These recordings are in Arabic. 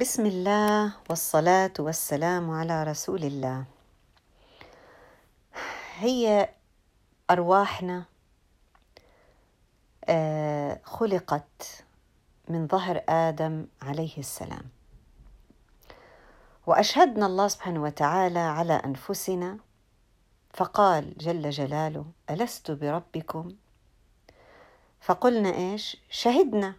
بسم الله والصلاة والسلام على رسول الله. هي أرواحنا آه، خلقت من ظهر آدم عليه السلام. وأشهدنا الله سبحانه وتعالى على أنفسنا فقال جل جلاله ألست بربكم؟ فقلنا إيش؟ شهدنا.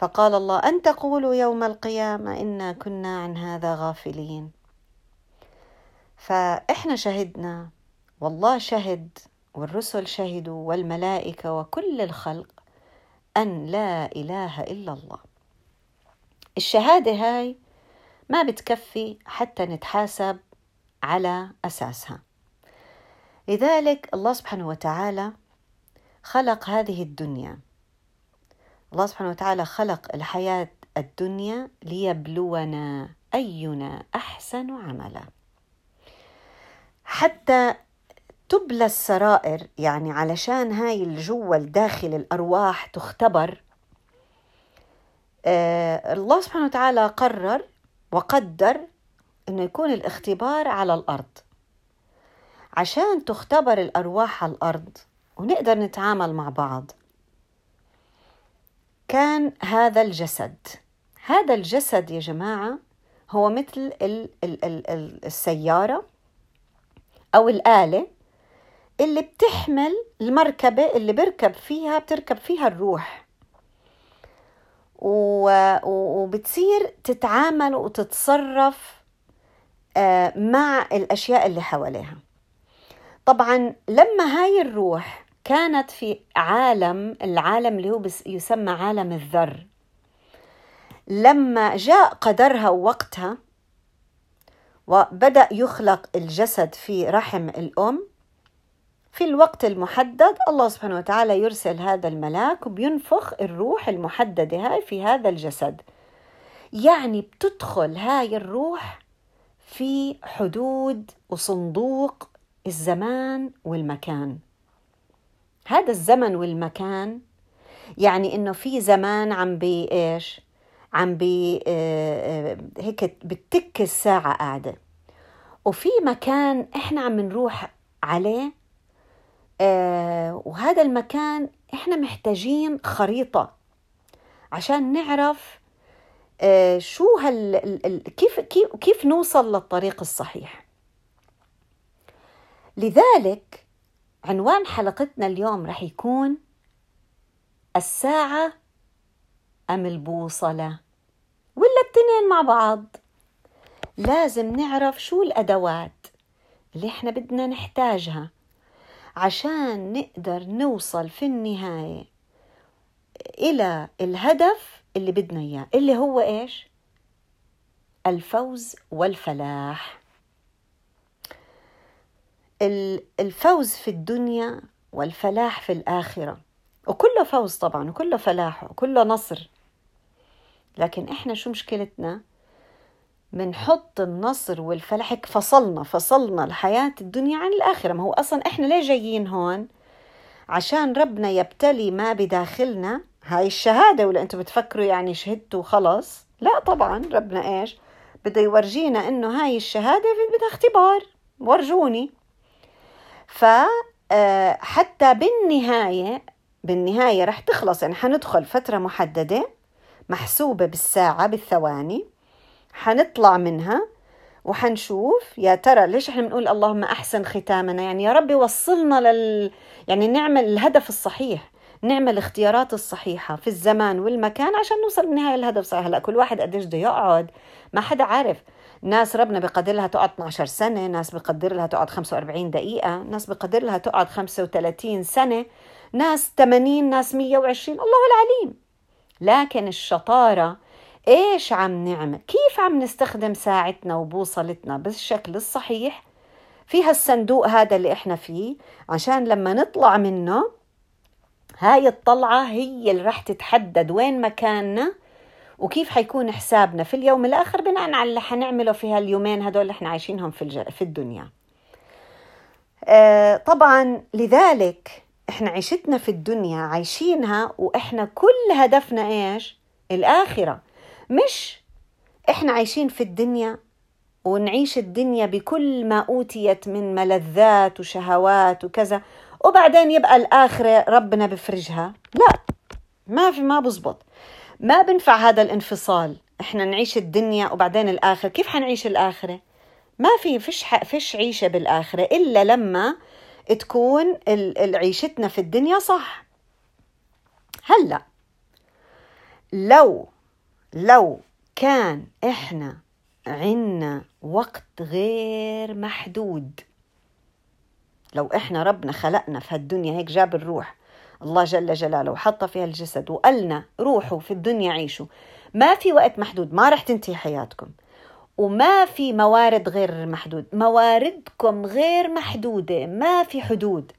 فقال الله أن تقولوا يوم القيامة إنا كنا عن هذا غافلين. فإحنا شهدنا والله شهد والرسل شهدوا والملائكة وكل الخلق أن لا إله إلا الله. الشهادة هاي ما بتكفي حتى نتحاسب على أساسها. لذلك الله سبحانه وتعالى خلق هذه الدنيا الله سبحانه وتعالى خلق الحياة الدنيا ليبلونا أينا أحسن عملا. حتى تبلى السرائر يعني علشان هاي الجوة داخل الأرواح تختبر آه الله سبحانه وتعالى قرر وقدر أنه يكون الاختبار على الأرض. عشان تختبر الأرواح على الأرض ونقدر نتعامل مع بعض. كان هذا الجسد. هذا الجسد يا جماعة هو مثل السيارة أو الآلة اللي بتحمل المركبة اللي بركب فيها بتركب فيها الروح. وبتصير تتعامل وتتصرف آه، مع الأشياء اللي حواليها. طبعا لما هاي الروح كانت في عالم العالم اللي هو يسمى عالم الذر. لما جاء قدرها ووقتها وبدأ يخلق الجسد في رحم الأم في الوقت المحدد الله سبحانه وتعالى يرسل هذا الملاك وبينفخ الروح المحددة هاي في هذا الجسد. يعني بتدخل هاي الروح في حدود وصندوق الزمان والمكان. هذا الزمن والمكان يعني إنه في زمان عم بي إيش؟ عم بي آه، آه، هيك بتك الساعة قاعدة. وفي مكان إحنا عم نروح عليه آه، وهذا المكان إحنا محتاجين خريطة عشان نعرف شو هال كيف كيف كيف نوصل للطريق الصحيح. لذلك عنوان حلقتنا اليوم رح يكون الساعة أم البوصلة؟ ولا التنين مع بعض؟ لازم نعرف شو الأدوات اللي إحنا بدنا نحتاجها عشان نقدر نوصل في النهاية إلى الهدف اللي بدنا إياه اللي هو إيش؟ الفوز والفلاح. الفوز في الدنيا والفلاح في الآخرة. وكله فوز طبعا وكله فلاح وكله نصر. لكن إحنا شو مشكلتنا؟ بنحط النصر والفلاح. فصلنا فصلنا الحياة الدنيا عن الآخرة. ما هو أصلا إحنا ليه جايين هون؟ عشان ربنا يبتلي ما بداخلنا. هاي الشهادة ولا أنتم بتفكروا يعني شهدتوا خلص لا طبعا. ربنا إيش؟ بده يورجينا إنه هاي الشهادة بدها اختبار. ورجوني. فحتى آه، بالنهاية بالنهاية رح تخلص يعني حندخل فترة محددة محسوبة بالساعة بالثواني حنطلع منها وحنشوف يا ترى ليش إحنا بنقول اللهم أحسن ختامنا؟ يعني يا ربي وصلنا لل يعني نعمل الهدف الصحيح نعمل الاختيارات الصحيحة في الزمان والمكان عشان نوصل بالنهاية للهدف صحيح هلأ كل واحد قديش بده يقعد؟ ما حدا عارف. ناس ربنا بقدر لها تقعد 12 سنة ناس بقدر لها تقعد 45 دقيقة ناس بقدر لها تقعد 35 سنة ناس 80 ناس 120 الله العليم. لكن الشطارة إيش عم نعمل؟ كيف عم نستخدم ساعتنا وبوصلتنا بالشكل الصحيح؟ في هالصندوق هذا اللي إحنا فيه عشان لما نطلع منه هاي الطلعة هي اللي رح تتحدد وين مكاننا وكيف حيكون حسابنا في اليوم الآخر بناء على اللي حنعمله في هاليومين هدول اللي إحنا عايشينهم في, في الدنيا. آه طبعا لذلك إحنا عيشتنا في الدنيا عايشينها وإحنا كل هدفنا إيش؟ الآخرة. مش إحنا عايشين في الدنيا ونعيش الدنيا بكل ما أوتيت من ملذات وشهوات وكذا وبعدين يبقى الآخرة ربنا بفرجها. لا ما في ما بزبط. ما بنفع هذا الانفصال. إحنا نعيش الدنيا وبعدين الآخرة. كيف حنعيش الآخرة؟ ما في فيش فيش عيشة بالآخرة إلا لما تكون عيشتنا في الدنيا صح. هلأ لو لو كان إحنا عنا وقت غير محدود لو إحنا ربنا خلقنا في هالدنيا هيك جاب الروح الله جل جلاله وحط فيها الجسد وقالنا روحوا في الدنيا عيشوا. ما في وقت محدود ما رح تنتهي حياتكم. وما في موارد غير محدود. مواردكم غير محدودة ما في حدود.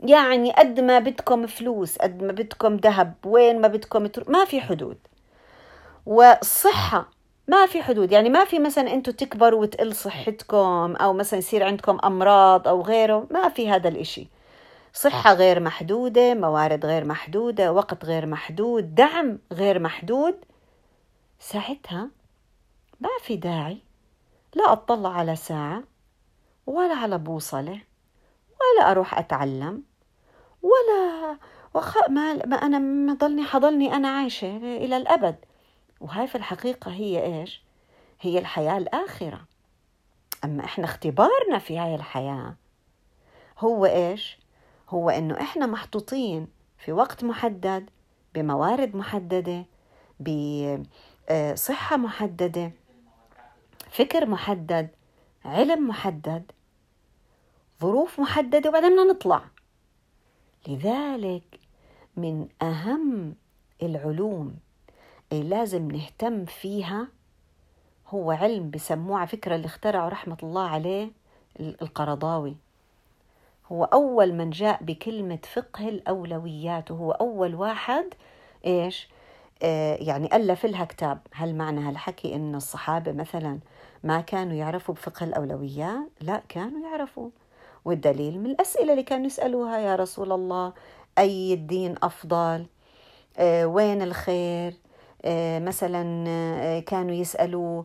يعني قد ما بدكم فلوس قد ما بدكم ذهب وين ما بدكم تر... ما في حدود. والصحة ما في حدود. يعني ما في مثلا أنتم تكبروا وتقل صحتكم أو مثلا يصير عندكم أمراض أو غيره ما في هذا الإشي. صحة غير محدودة موارد غير محدودة وقت غير محدود دعم غير محدود. ساعتها ما في داعي. لا أطلع على ساعة ولا على بوصلة ولا أروح أتعلم ولا وخ... ما... ما أنا ما ضلني حضلني أنا عايشة إلى الأبد. وهاي في الحقيقة هي إيش؟ هي الحياة الآخرة. أما إحنا اختبارنا في هاي الحياة هو إيش؟ هو إنه إحنا محطوطين في وقت محدد بموارد محددة بصحة محددة فكر محدد علم محدد ظروف محددة وبعدين بدنا نطلع. لذلك من أهم العلوم اللي لازم نهتم فيها هو علم بسموه على فكرة اللي اخترعه رحمة الله عليه القرضاوي. هو أول من جاء بكلمة فقه الأولويات وهو أول واحد إيش؟ آه يعني ألف لها كتاب. هل معنى هالحكي إن الصحابة مثلا ما كانوا يعرفوا بفقه الأولويات لا كانوا يعرفوا. والدليل من الأسئلة اللي كانوا يسألوها يا رسول الله أي الدين أفضل؟ آه وين الخير؟ آه مثلا كانوا يسألوا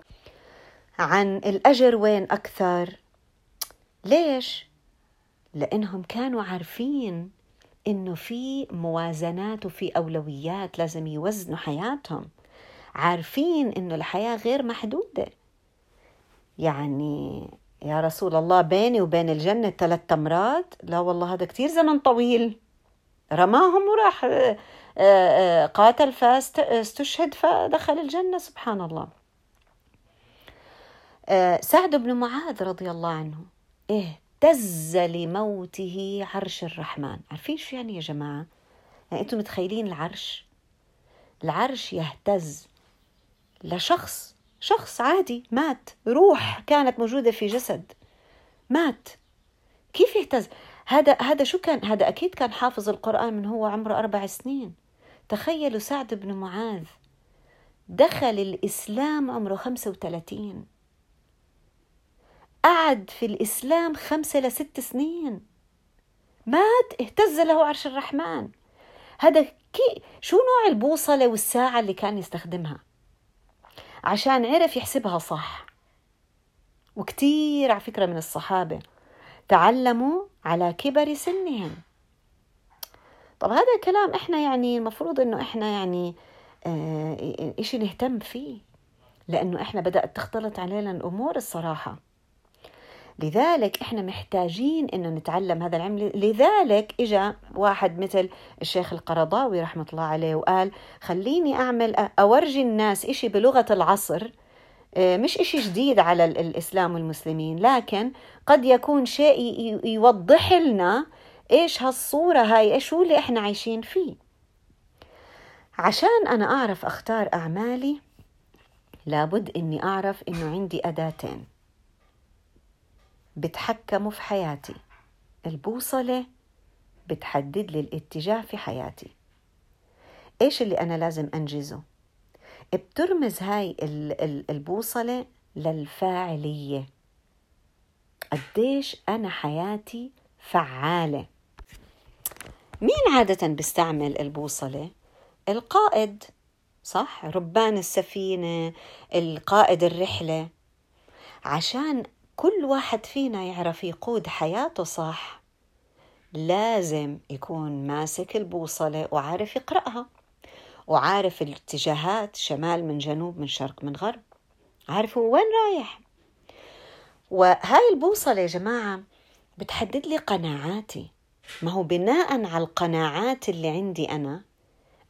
عن الأجر وين أكثر؟ ليش؟ لأنهم كانوا عارفين إنه في موازنات وفي أولويات لازم يوزنوا حياتهم. عارفين إنه الحياة غير محدودة. يعني يا رسول الله بيني وبين الجنة ثلاث تمرات. لا والله هذا كتير زمن طويل. رماهم وراح آه، آه، قاتل فاستشهد فدخل الجنة سبحان الله. آه، سعد بن معاذ رضي الله عنه اهتز لموته عرش الرحمن. عارفين شو يعني يا جماعة؟ يعني أنتم متخيلين العرش؟ العرش يهتز لشخص شخص عادي مات. روح كانت موجودة في جسد. مات. كيف يهتز؟ هذا هذا شو كان؟ هذا أكيد كان حافظ القرآن من هو عمره أربع سنين. تخيلوا سعد بن معاذ دخل الإسلام عمره خمسة وثلاثين. قعد في الإسلام خمسة لست سنين. مات اهتز له عرش الرحمن. هذا كي شو نوع البوصلة والساعة اللي كان يستخدمها؟ عشان عرف يحسبها صح. وكتير على فكرة من الصحابة تعلموا على كبر سنهم. طب هذا الكلام إحنا يعني المفروض إنه إحنا يعني آه إشي نهتم فيه. لأنه إحنا بدأت تختلط علينا الأمور الصراحة. لذلك إحنا محتاجين إنه نتعلم هذا العلم. لذلك إجا واحد مثل الشيخ القرضاوي رحمة الله عليه وقال خليني أعمل أورجي الناس إشي بلغة العصر آه، مش إشي جديد على الإسلام والمسلمين لكن قد يكون شيء يوضح لنا إيش هالصورة هاي إيش هو اللي إحنا عايشين فيه. عشان أنا أعرف أختار أعمالي لابد إني أعرف إنه عندي أداتين. بتحكموا في حياتي. البوصلة بتحدد لي الاتجاه في حياتي. إيش اللي أنا لازم أنجزه؟ بترمز هاي البوصلة للفاعلية. قديش أنا حياتي فعالة. مين عادة بيستعمل البوصلة؟ القائد صح؟ ربان السفينة القائد الرحلة. عشان كل واحد فينا يعرف يقود حياته صح. لازم يكون ماسك البوصلة وعارف يقرأها وعارف الاتجاهات شمال من جنوب من شرق من غرب عارف هو وين رايح. وهاي البوصلة يا جماعة بتحدد لي قناعاتي. ما هو بناء على القناعات اللي عندي أنا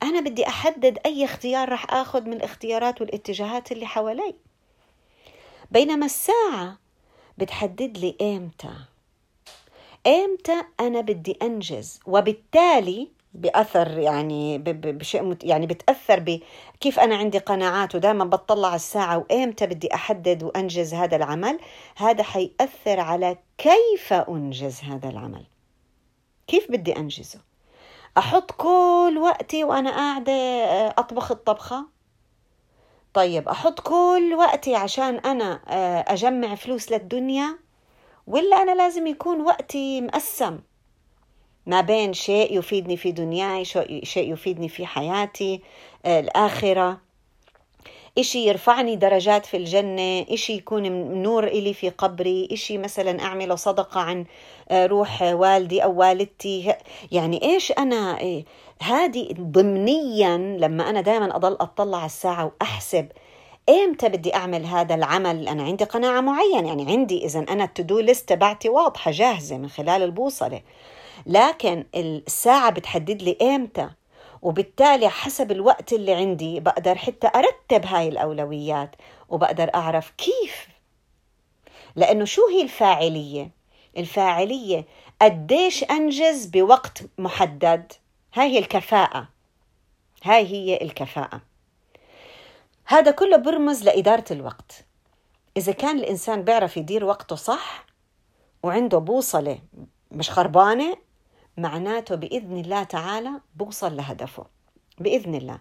أنا بدي أحدد أي اختيار رح آخذ من الاختيارات والاتجاهات اللي حوالي. بينما الساعة بتحدد لي إمتى. إمتى أنا بدي أنجز وبالتالي بأثر يعني بشيء يعني بتأثر بكيف أنا عندي قناعات ودائما بطلع الساعة وإمتى بدي أحدد وأنجز هذا العمل. هذا حيأثر على كيف أنجز هذا العمل. كيف بدي أنجزه؟ أحط كل وقتي وأنا قاعدة آه، أطبخ الطبخة؟ طيب أحط كل وقتي عشان أنا آه، أجمع فلوس للدنيا؟ ولا أنا لازم يكون وقتي مقسم ما بين شيء يفيدني في دنياي شيء يفيدني في حياتي آه، الآخرة؟ إشي يرفعني درجات في الجنة إشي يكون نور إلي في قبري إشي مثلا أعمله صدقة عن آه، روح والدي أو والدتي يعني إيش أنا إيه هذه ضمنيا لما أنا دائما أضل أطلع على الساعة وأحسب إمتى بدي أعمل هذا العمل أنا عندي قناعة معينة. يعني عندي إذا أنا التدو ليست تبعتي واضحة جاهزة من خلال البوصلة. لكن الساعة بتحدد لي إمتى وبالتالي حسب الوقت اللي عندي بقدر حتى أرتب هاي الأولويات وبقدر أعرف كيف. لأنه شو هي الفاعلية؟ الفاعلية قديش أنجز بوقت محدد. هاي الكفاءة. هاي هي الكفاءة. هذا كله برمز لإدارة الوقت. إذا كان الإنسان بيعرف يدير وقته صح وعنده بوصلة مش خربانة معناته بإذن الله تعالى بوصل لهدفه. بإذن الله.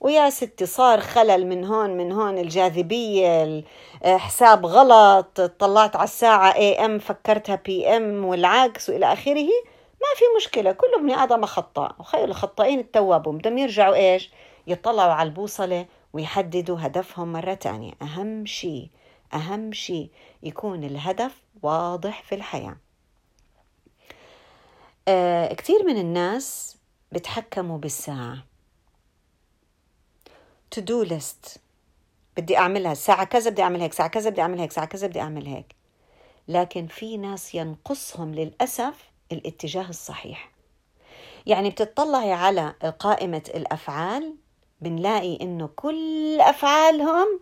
ويا ستي صار خلل من هون من هون الجاذبية حساب غلط طلعت على الساعة AM فكرتها PM والعكس وإلى آخره. ما في مشكلة كل ابن آدم خطاء وخير الخطائين التوابون بدهم يرجعوا إيش؟ يطلعوا على البوصلة ويحددوا هدفهم مرة تانية. أهم شيء أهم شيء يكون الهدف واضح في الحياة. آه كثير من الناس بتحكموا بالساعة. To do list. بدي أعملها الساعة كذا بدي أعمل هيك ساعة كذا بدي أعمل هيك ساعة كذا بدي أعمل هيك. لكن في ناس ينقصهم للأسف الاتجاه الصحيح. يعني بتطلعي على قائمة الأفعال بنلاقي إنه كل أفعالهم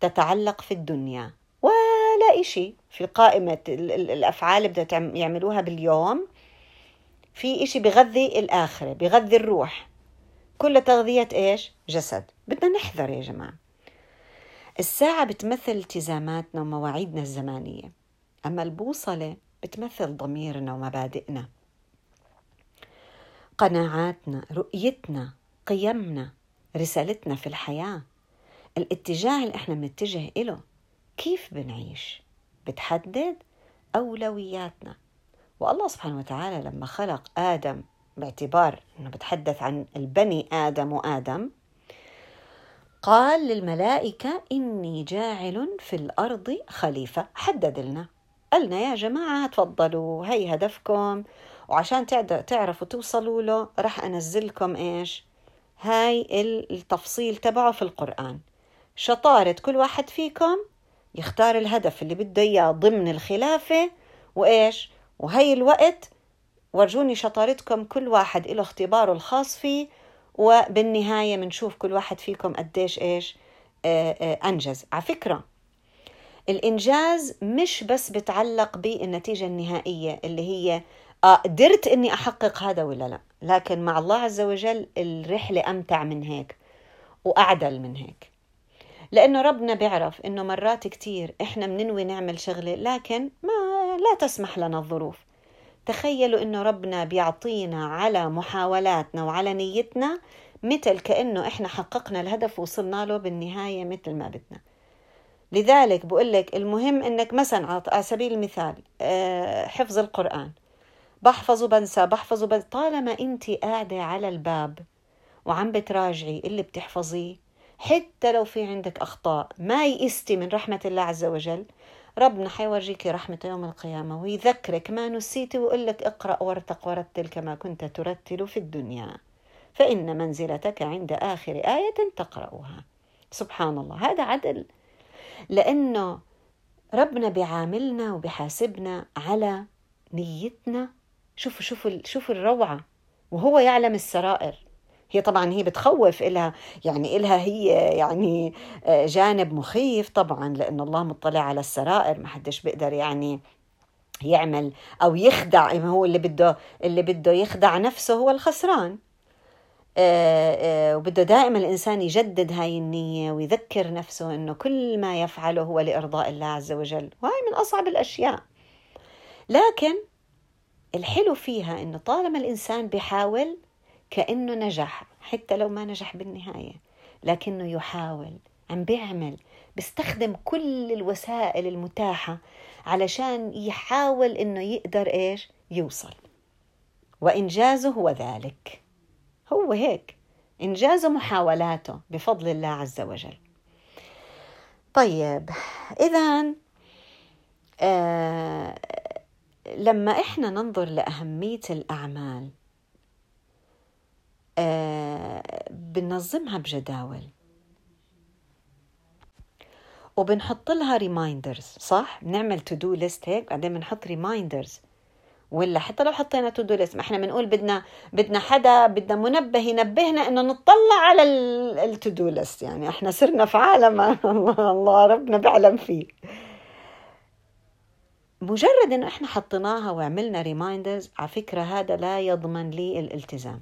تتعلق في الدنيا ولا إشي. في قائمة الأفعال اللي يعملوها باليوم في إشي بغذي الآخرة بغذي الروح. كل تغذية إيش؟ جسد. بدنا نحذر يا جماعة. الساعة بتمثل التزاماتنا ومواعيدنا الزمانية. أما البوصلة بتمثل ضميرنا ومبادئنا. قناعاتنا رؤيتنا قيمنا رسالتنا في الحياة. الاتجاه اللي إحنا بنتجه إله كيف بنعيش؟ بتحدد أولوياتنا. والله سبحانه وتعالى لما خلق آدم باعتبار أنه بتحدث عن البني آدم وآدم قال للملائكة إني جاعل في الأرض خليفة حدد لنا. قالنا يا جماعة تفضلوا هي هدفكم وعشان تعرفوا توصلوا له رح أنزلكم إيش؟ هاي التفصيل تبعه في القرآن. شطارة كل واحد فيكم يختار الهدف اللي بده إياه ضمن الخلافة وإيش؟ وهي الوقت ورجوني شطارتكم كل واحد له اختباره الخاص فيه وبالنهاية بنشوف كل واحد فيكم قديش إيش؟ آه، آه، أنجز. على فكرة الإنجاز مش بس بتعلق بالنتيجة النهائية اللي هي آه قدرت إني أحقق هذا ولا لا لكن مع الله عز وجل الرحلة أمتع من هيك وأعدل من هيك. لأنه ربنا بيعرف إنه مرات كتير إحنا بننوي نعمل شغلة لكن ما لا تسمح لنا الظروف. تخيلوا إنه ربنا بيعطينا على محاولاتنا وعلى نيتنا مثل كأنه إحنا حققنا الهدف وصلنا له بالنهاية مثل ما بدنا. لذلك بقول لك المهم إنك مثلا على سبيل المثال آه، حفظ القرآن بحفظه بنسى بحفظه بنسى طالما أنت قاعدة على الباب وعم بتراجعي اللي بتحفظيه حتى لو في عندك أخطاء ما يئستي من رحمة الله عز وجل ربنا حيورجيك رحمة يوم القيامة ويذكرك ما نسيتي ويقول لك اقرأ وارتق ورتل كما كنت ترتل في الدنيا فإن منزلتك عند آخر آية تقرأها. سبحان الله. هذا عدل لأنه ربنا بيعاملنا وبيحاسبنا على نيتنا. شوفوا شوفوا شوفوا الروعة وهو يعلم السرائر. هي طبعا هي بتخوف إلها يعني إلها هي يعني آه، جانب مخيف طبعا لأن الله مطلع على السرائر. ما حدش بيقدر يعني يعمل أو يخدع هو اللي بده اللي بده يخدع نفسه هو الخسران. وبده دائما الإنسان يجدد هاي النية ويذكر نفسه أنه كل ما يفعله هو لإرضاء الله عز وجل. وهي من أصعب الأشياء. لكن الحلو فيها أنه طالما الإنسان بيحاول كأنه نجح حتى لو ما نجح بالنهاية لكنه يحاول عم بيعمل بيستخدم كل الوسائل المتاحة علشان يحاول إنه يقدر إيش؟ يوصل. وإنجازه هو ذلك. هو هيك. إنجاز محاولاته بفضل الله عز وجل. طيب اذا آه لما إحنا ننظر لأهمية الأعمال آه بننظمها بجداول. وبنحط لها reminders صح؟ بنعمل to do list هيك بعدين بنحط reminders ولا حتى لو حطينا to do list ما إحنا بنقول بدنا بدنا حدا بدنا منبه ينبهنا إنه نطلع على ال to do list يعني إحنا صرنا في عالم الله ربنا بيعلم فيه. مجرد إنه إحنا حطيناها وعملنا reminders على فكرة هذا لا يضمن لي الالتزام.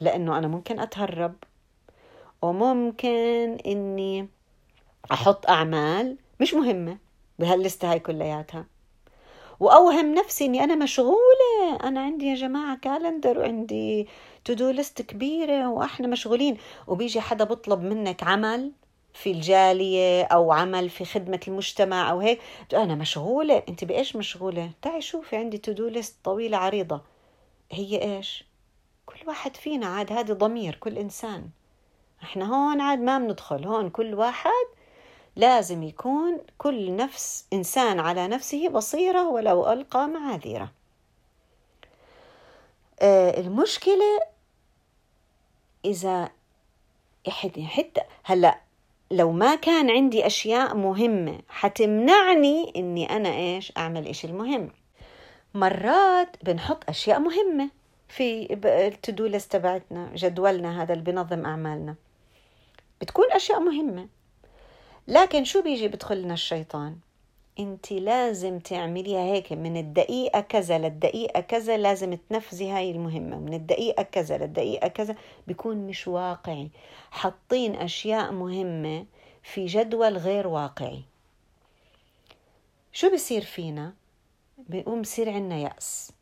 لأنه أنا ممكن أتهرب وممكن إني أحط أعمال مش مهمة بهاللستة هاي كلياتها. وأوهم نفسي إني أنا مشغولة. أنا عندي يا جماعة calendar وعندي to do list كبيرة وإحنا مشغولين. وبيجي حدا بطلب منك عمل في الجالية أو عمل في خدمة المجتمع أو هيك أنا مشغولة. أنت بإيش مشغولة؟ تعي شوفي عندي to do list طويلة عريضة. هي إيش؟ كل واحد فينا عاد هذا ضمير كل إنسان. إحنا هون عاد ما بندخل هون كل واحد لازم يكون كل نفس إنسان على نفسه بصيرة ولو ألقى معاذيره. آه المشكلة إذا حتى هلا لو ما كان عندي أشياء مهمة حتمنعني إني أنا إيش؟ أعمل إيش المهم. مرات بنحط أشياء مهمة في التدو ليست تبعتنا جدولنا هذا اللي بنظم أعمالنا. بتكون أشياء مهمة. لكن شو بيجي بدخل لنا الشيطان؟ انت لازم تعمليها هيك من الدقيقة كذا للدقيقة كذا لازم تنفذي هاي المهمة من الدقيقة كذا للدقيقة كذا بيكون مش واقعي. حاطين أشياء مهمة في جدول غير واقعي. شو بصير فينا؟ بيقوم بصير عنا يأس.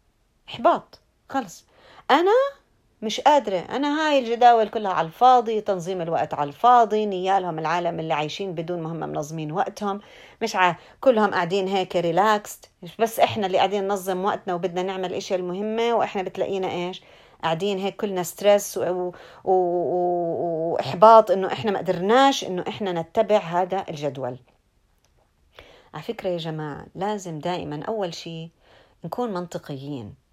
إحباط. خلص. أنا مش قادرة. أنا هاي الجداول كلها على الفاضي تنظيم الوقت على الفاضي نيالهم العالم اللي عايشين بدون ما هم منظمين وقتهم. مش ع... كلهم قاعدين هيك ريلاكست بس إحنا اللي قاعدين ننظم وقتنا وبدنا نعمل الأشياء المهمة وإحنا بتلاقينا إيش؟ قاعدين هيك كلنا ستريس و... و... وإحباط إنه إحنا ما قدرناش إنه إحنا نتبع هذا الجدول. على فكرة يا جماعة لازم دائما أول شيء نكون منطقيين.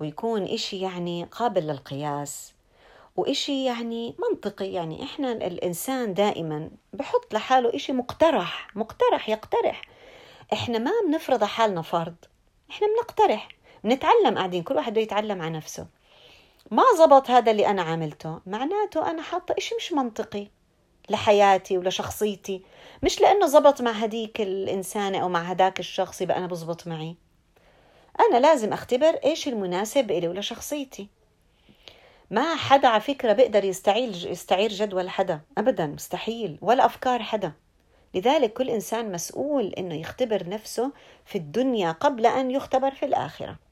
ويكون إشي يعني قابل للقياس وإشي يعني منطقي. يعني إحنا الإنسان دائما بحط لحاله إشي مقترح مقترح يقترح. إحنا ما بنفرض حالنا فرض إحنا بنقترح بنتعلم قاعدين كل واحد بده يتعلم على نفسه. ما زبط هذا اللي أنا عملته معناته أنا حاطة إشي مش منطقي لحياتي ولشخصيتي مش لأنه زبط مع هديك الإنسانة أو مع هداك الشخص يبقى أنا بزبط معي. أنا لازم أختبر إيش المناسب إلي ولشخصيتي ما حدا على فكرة بيقدر يستعير يستعير جدول حدا. أبدا مستحيل. ولا أفكار حدا. لذلك كل إنسان مسؤول إنه يختبر نفسه في الدنيا قبل أن يختبر في الآخرة.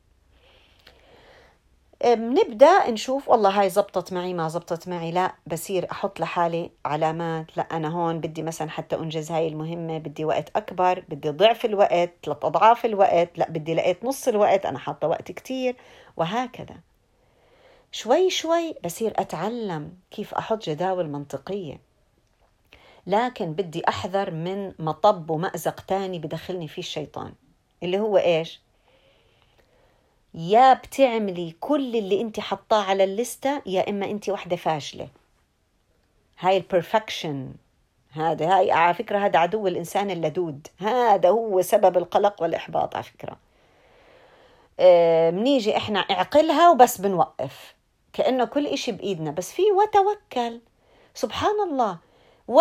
بنبدا نشوف والله هاي زبطت معي ما زبطت معي لا بصير أحط لحالي علامات لا أنا هون بدي مثلا حتى أنجز هاي المهمة بدي وقت أكبر بدي ضعف الوقت ثلاث أضعاف الوقت لا بدي لقيت نص الوقت أنا حاطة وقت كتير وهكذا شوي شوي بصير أتعلم كيف أحط جداول منطقية لكن بدي أحذر من مطب ومأزق تاني بدخلني فيه الشيطان اللي هو إيش؟ يا بتعملي كل اللي انت حطاه على الليستة يا إما انت واحدة فاشلة. هاي ال perfection هذا هاي على فكرة هذا عدو الإنسان اللدود. هذا هو سبب القلق والإحباط على فكرة. آه، بنيجي إحنا اعقلها وبس بنوقف. كأنه كل إشي بإيدنا بس في وتوكل. سبحان الله. و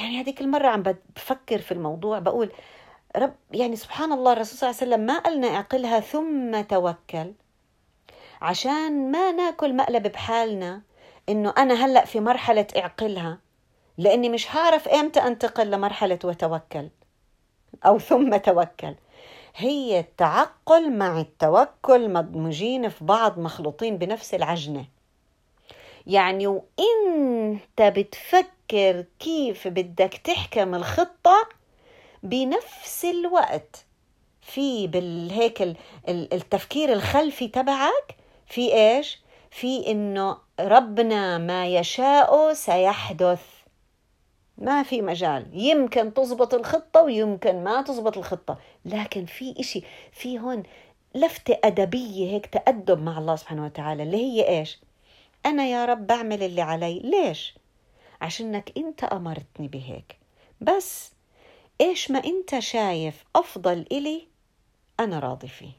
يعني هذيك المرة عم بفكر في الموضوع بقول رب يعني سبحان الله الرسول صلى الله عليه وسلم ما قالنا اعقلها ثم توكل عشان ما ناكل مقلب بحالنا إنه أنا هلأ في مرحلة إعقلها لأني مش هعرف إمتى أنتقل لمرحلة وتوكل أو ثم توكل. هي التعقل مع التوكل مدمجين في بعض مخلوطين بنفس العجنة. يعني وإنت بتفكر كيف بدك تحكم الخطة بنفس الوقت في بالهيك التفكير الخلفي تبعك في إيش؟ في إنه ربنا ما يشاء سيحدث. ما في مجال. يمكن تزبط الخطة ويمكن ما تزبط الخطة لكن في إشي في هون لفتة أدبية هيك تأدب مع الله سبحانه وتعالى اللي هي إيش؟ أنا يا رب بعمل اللي علي. ليش؟ عشانك أنت أمرتني بهيك. بس إيش ما أنت شايف أفضل إلي؟ أنا راضي فيه.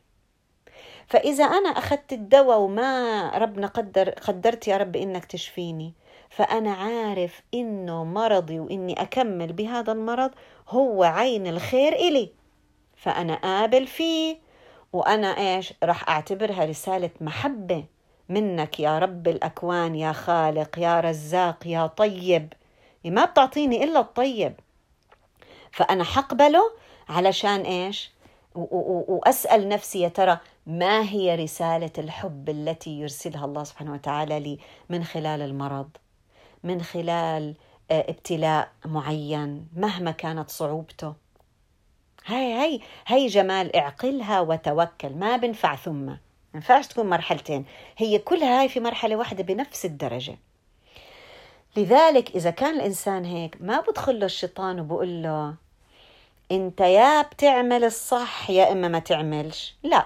فإذا أنا أخذت الدواء وما ربنا قدر قدرت يا رب إنك تشفيني فأنا عارف إنه مرضي وإني أكمل بهذا المرض هو عين الخير إلي. فأنا قابل فيه وأنا إيش؟ راح أعتبرها رسالة محبة. منك يا رب الأكوان يا خالق يا رزاق يا طيب. ما بتعطيني إلا الطيب. فأنا حقبله علشان إيش؟ وأسأل نفسي يا ترى ما هي رسالة الحب التي يرسلها الله سبحانه وتعالى لي من خلال المرض؟ من خلال آه، ابتلاء معين مهما كانت صعوبته؟ هاي هاي هاي جمال اعقلها وتوكل ما بنفع ثم. ما ينفعش تكون مرحلتين. هي كلها هاي في مرحلة واحدة بنفس الدرجة. لذلك إذا كان الإنسان هيك ما بدخل له الشيطان وبقول له أنت يا بتعمل الصح يا إما ما تعملش. لا.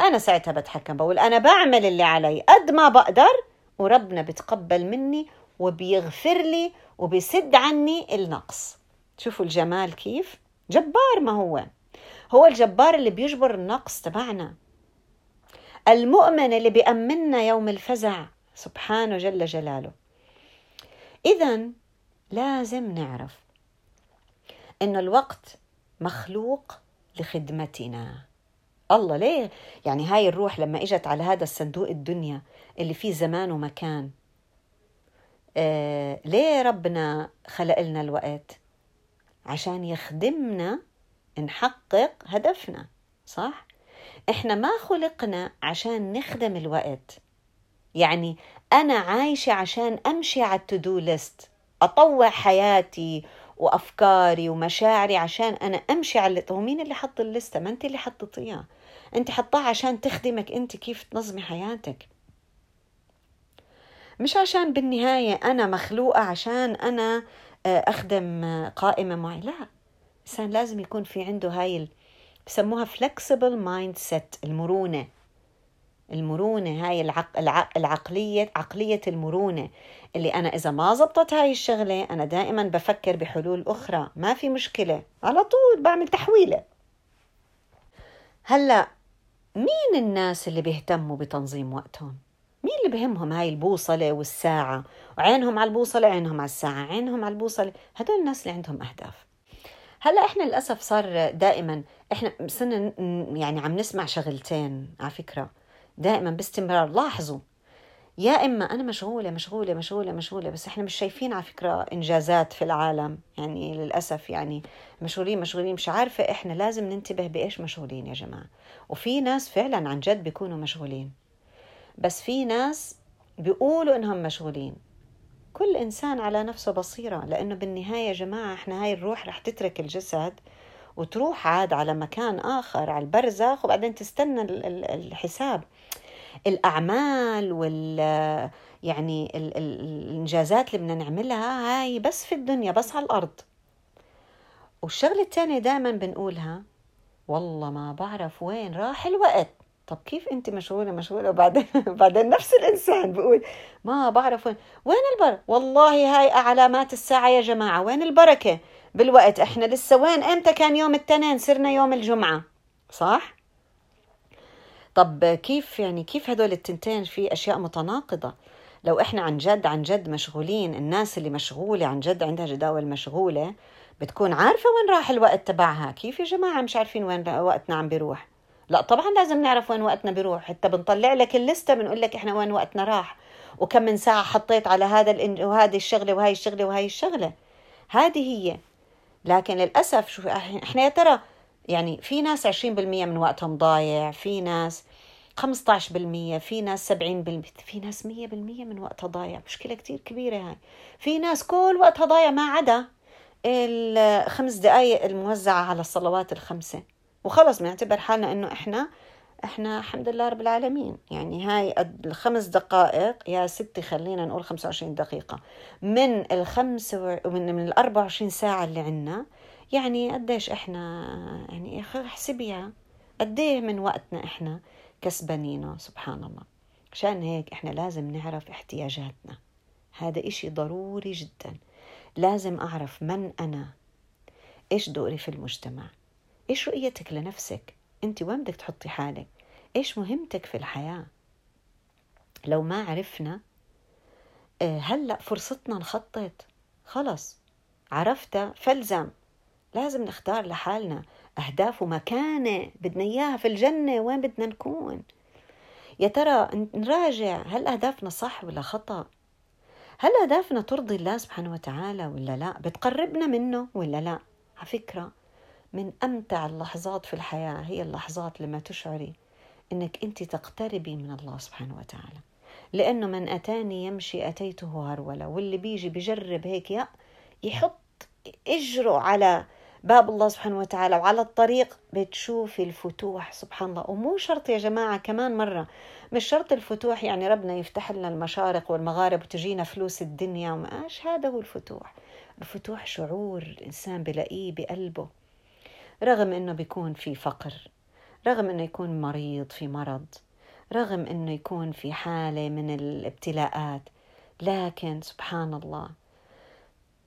أنا ساعتها بتحكم بقول أنا بعمل اللي علي قد ما بقدر وربنا بتقبل مني وبيغفر لي وبيسد عني النقص. شوفوا الجمال كيف؟ جبار ما هو. هو الجبار اللي بيجبر النقص تبعنا. المؤمن اللي بيأمننا يوم الفزع سبحانه جل جلاله. إذا لازم نعرف إنه الوقت مخلوق لخدمتنا. الله ليه؟ يعني هاي الروح لما إجت على هذا الصندوق الدنيا اللي فيه زمان ومكان آه ليه ربنا خلق لنا الوقت؟ عشان يخدمنا نحقق هدفنا صح؟ إحنا ما خلقنا عشان نخدم الوقت. يعني أنا عايشة عشان أمشي على التودو ليست أطوع حياتي وأفكاري ومشاعري عشان أنا أمشي على هو مين اللي حط الليسته ما أنت اللي حطيتيها. أنت حطاها عشان تخدمك أنت كيف تنظمي حياتك. مش عشان بالنهاية أنا مخلوقة عشان أنا آه، أخدم قائمة معينة. لا الإنسان لازم يكون في عنده هاي بسموها flexible mindset المرونة. المرونة هاي العق... العق... العقلية عقلية المرونة اللي أنا إذا ما زبطت هاي الشغلة أنا دائما بفكر بحلول أخرى ما في مشكلة على طول بعمل تحويلة. هلأ مين الناس اللي بيهتموا بتنظيم وقتهم؟ مين اللي بهمهم هاي البوصلة والساعة؟ وعينهم على البوصلة عينهم على الساعة عينهم على البوصلة هدول الناس اللي عندهم أهداف. هلأ إحنا للأسف صار دائما إحنا صرنا يعني عم نسمع شغلتين على فكرة. دائما باستمرار لاحظوا. يا إما أنا مشغولة مشغولة مشغولة مشغولة بس إحنا مش شايفين على فكرة إنجازات في العالم. يعني للأسف يعني مشغولين مشغولين. مش عارفة إحنا لازم ننتبه بإيش مشغولين يا جماعة. وفي ناس فعلا عن جد بيكونوا مشغولين. بس في ناس بيقولوا إنهم مشغولين. كل إنسان على نفسه بصيرة لأنه بالنهاية يا جماعة إحنا هاي الروح رح تترك الجسد وتروح عاد على مكان آخر على البرزخ وبعدين تستنى الحساب. الأعمال وال يعني ال... ال... الإنجازات اللي بدنا نعملها هاي بس في الدنيا بس على الأرض. والشغلة الثانية دائما بنقولها والله ما بعرف وين راح الوقت. طب كيف أنت مشغولة مشغولة؟ وبعدين بعدين نفس الإنسان بيقول ما بعرف وين وين البركه والله هاي علامات الساعة يا جماعة وين البركة؟ بالوقت. إحنا لسه وين؟ إمتى كان يوم الاثنين صرنا يوم الجمعة صح؟ طب كيف يعني كيف هدول التنتين في أشياء متناقضة؟ لو إحنا عن جد عن جد مشغولين الناس اللي مشغولة عن جد عندها جداول مشغولة بتكون عارفة وين راح الوقت تبعها. كيف يا جماعة؟ مش عارفين وين وقتنا عم بيروح. لا طبعا لازم نعرف وين وقتنا بيروح. حتى بنطلع لك الليسته بنقول لك إحنا وين وقتنا راح. وكم من ساعة حطيت على هذا. وهذه الشغلة وهي الشغلة وهي الشغلة. هذه هي. لكن للأسف شو إحنا يا ترى يعني في ناس 20% من وقتهم ضايع في ناس 15% في ناس 70% في ناس 100% من وقتها ضايع. مشكلة كتير كبيرة هاي. في ناس كل وقتها ضايع ما عدا الخمس دقايق الموزعة على الصلوات الخمسة. وخلص بنعتبر حالنا إنه إحنا إحنا الحمد لله رب العالمين. يعني هاي الخمس دقائق يا ستي خلينا نقول 25 دقيقة. من الخمس. من من ال 24 ساعة اللي عنا يعني قديش إحنا يعني احسبيها قديه من وقتنا إحنا كسبانينه سبحان الله. عشان هيك إحنا لازم نعرف احتياجاتنا. هذا إشي ضروري جدا. لازم أعرف من أنا إيش دوري في المجتمع إيش رؤيتك لنفسك أنت وين بدك تحطي حالك؟ إيش مهمتك في الحياة؟ لو ما عرفنا آه، هلا فرصتنا نخطط؟ خلص عرفت فلزم لازم نختار لحالنا أهداف ومكانة بدنا إياها في الجنة وين بدنا نكون؟ يا ترى نراجع هل أهدافنا صح ولا خطأ؟ هل أهدافنا ترضي الله سبحانه وتعالى ولا لا؟ بتقربنا منه ولا لا؟ على فكرة من أمتع اللحظات في الحياة هي اللحظات لما تشعري أنك أنت تقتربي من الله سبحانه وتعالى. لأنه من أتاني يمشي أتيته هرولة واللي بيجي بجرب هيك يحط إجره على باب الله سبحانه وتعالى وعلى الطريق بتشوفي الفتوح. سبحان الله. ومو شرط يا جماعة كمان مرة مش شرط الفتوح يعني ربنا يفتح لنا المشارق والمغارب وتجينا فلوس الدنيا. وماش هذا هو الفتوح. الفتوح شعور الإنسان بلاقيه بقلبه. رغم إنه بيكون في فقر رغم إنه يكون مريض في مرض رغم إنه يكون في حالة من الابتلاءات لكن سبحان الله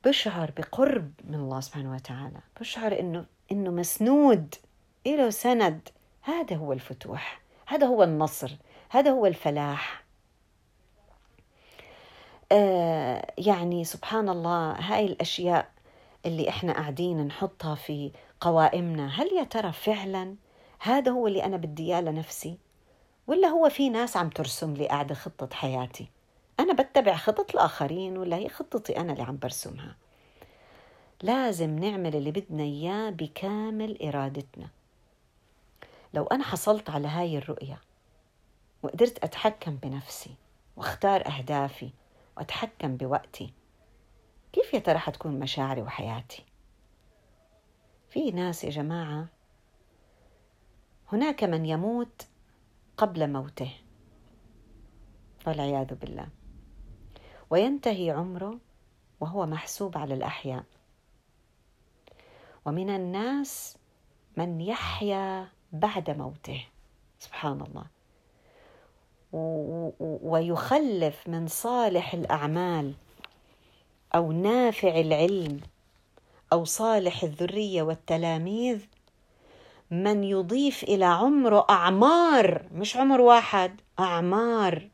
بشعر بقرب من الله سبحانه وتعالى بشعر إنه إنه مسنود له سند. هذا هو الفتوح هذا هو النصر هذا هو الفلاح. آه يعني سبحان الله هاي الأشياء اللي إحنا قاعدين نحطها في قوائمنا هل يا ترى فعلا هذا هو اللي أنا بدي إياه لنفسي؟ ولا هو في ناس عم ترسم لي قاعدة خطة حياتي؟ أنا بتبع خطط الآخرين ولا هي خطتي أنا اللي عم برسمها؟ لازم نعمل اللي بدنا إياه بكامل إرادتنا. لو أنا حصلت على هاي الرؤية وقدرت أتحكم بنفسي وأختار أهدافي وأتحكم بوقتي كيف يا ترى حتكون مشاعري وحياتي؟ في ناس يا جماعة. هناك من يموت قبل موته. والعياذ بالله. وينتهي عمره وهو محسوب على الأحياء. ومن الناس من يحيا بعد موته. سبحان الله. ويخلف من صالح الأعمال أو نافع العلم. أو صالح الذرية والتلاميذ من يضيف إلى عمره أعمار مش عمر واحد أعمار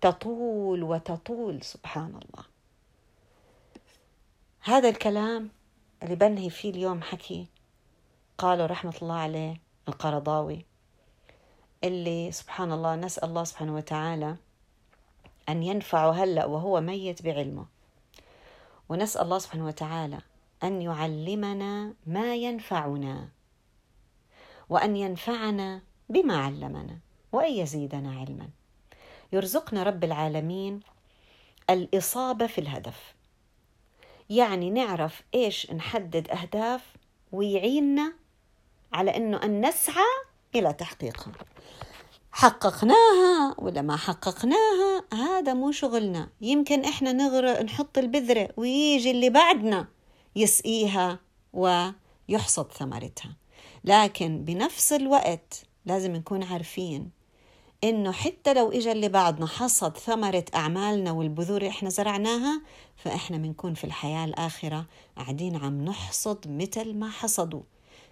تطول وتطول سبحان الله. هذا الكلام اللي بنهي فيه اليوم حكي قاله رحمة الله عليه القرضاوي اللي سبحان الله نسأل الله سبحانه وتعالى أن ينفع هلأ وهو ميت بعلمه. ونسأل الله سبحانه وتعالى أن يعلمنا ما ينفعنا وأن ينفعنا بما علمنا وأن يزيدنا علما. يرزقنا رب العالمين الإصابة في الهدف. يعني نعرف إيش نحدد أهداف ويعيننا على إنه أن نسعى إلى تحقيقها. حققناها ولا ما حققناها؟ هذا مو شغلنا. يمكن إحنا نغر نحط البذرة ويجي اللي بعدنا. يسقيها ويحصد ثمرتها. لكن بنفس الوقت لازم نكون عارفين إنه حتى لو اجى اللي بعدنا حصد ثمرة أعمالنا والبذور اللي إحنا زرعناها فإحنا بنكون في الحياة الآخرة قاعدين عم نحصد مثل ما حصدوا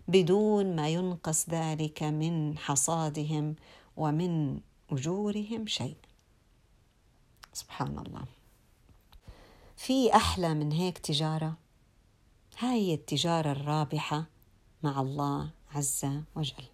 بدون ما ينقص ذلك من حصادهم ومن أجورهم شيء. سبحان الله. في أحلى من هيك تجارة؟ هاي التجارة الرابحة مع الله عز وجل.